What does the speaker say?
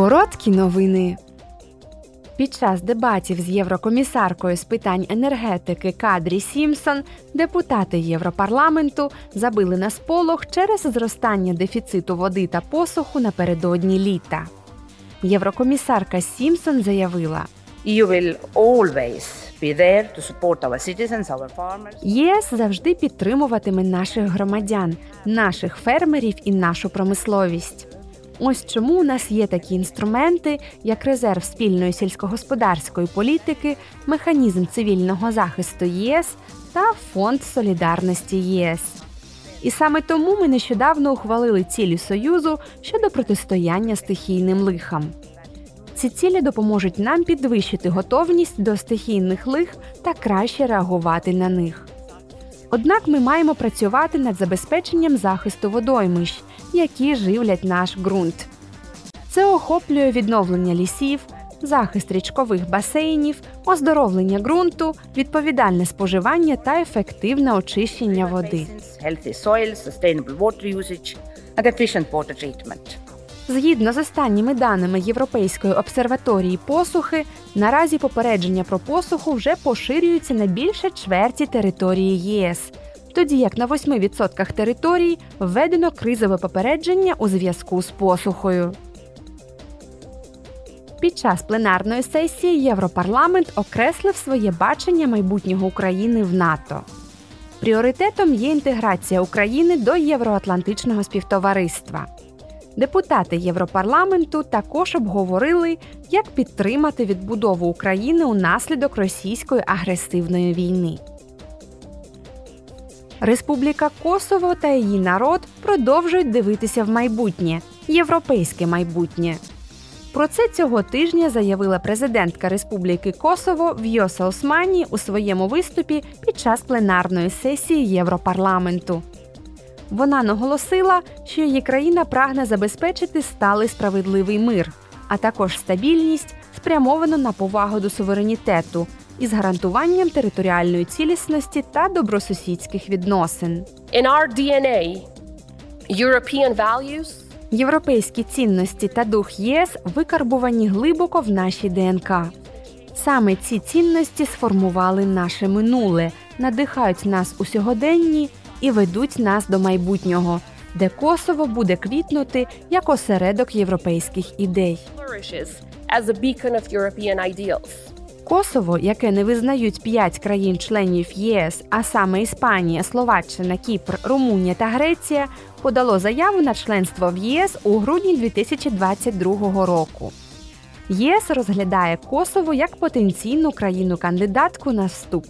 Короткі новини. Під час дебатів з єврокомісаркою з питань енергетики Кадрі Сімсон депутати Європарламенту забили на сполох через зростання дефіциту води та посуху напередодні літа. Єврокомісарка Сімсон заявила, EU will always be there to support our citizens, our farmers. ЄС завжди підтримуватиме наших громадян, наших фермерів і нашу промисловість. Ось чому у нас є такі інструменти, як резерв спільної сільськогосподарської політики, механізм цивільного захисту ЄС та Фонд солідарності ЄС. І саме тому ми нещодавно ухвалили цілі Союзу щодо протистояння стихійним лихам. Ці цілі допоможуть нам підвищити готовність до стихійних лих та краще реагувати на них. Однак ми маємо працювати над забезпеченням захисту водоймищ, які живлять наш ґрунт. Це охоплює відновлення лісів, захист річкових басейнів, оздоровлення ґрунту, відповідальне споживання та ефективне очищення води. Згідно з останніми даними Європейської обсерваторії посухи, наразі попередження про посуху вже поширюються на більше чверті території ЄС, тоді як на 8% територій введено кризове попередження у зв'язку з посухою. Під час пленарної сесії Європарламент окреслив своє бачення майбутнього України в НАТО. Пріоритетом є інтеграція України до євроатлантичного співтовариства. Депутати Європарламенту також обговорили, як підтримати відбудову України унаслідок російської агресивної війни. Республіка Косово та її народ продовжують дивитися в майбутнє європейське майбутнє. Про це цього тижня заявила президентка Республіки Косово Вйоса Османі у своєму виступі під час пленарної сесії Європарламенту. Вона наголосила, що її країна прагне забезпечити сталий справедливий мир, а також стабільність, спрямовану на повагу до суверенітету із гарантуванням територіальної цілісності та добросусідських відносин. In our DNA, European values Європейські цінності та дух ЄС викарбувані глибоко в нашій ДНК. Саме ці цінності сформували наше минуле, надихають нас у сьогоденні і ведуть нас до майбутнього, де Косово буде квітнути як осередок європейських ідей. Косово, яке не визнають п'ять країн-членів ЄС, а саме Іспанія, Словаччина, Кіпр, Румунія та Греція, подало заяву на членство в ЄС у грудні 2022 року. ЄС розглядає Косово як потенційну країну-кандидатку на вступ.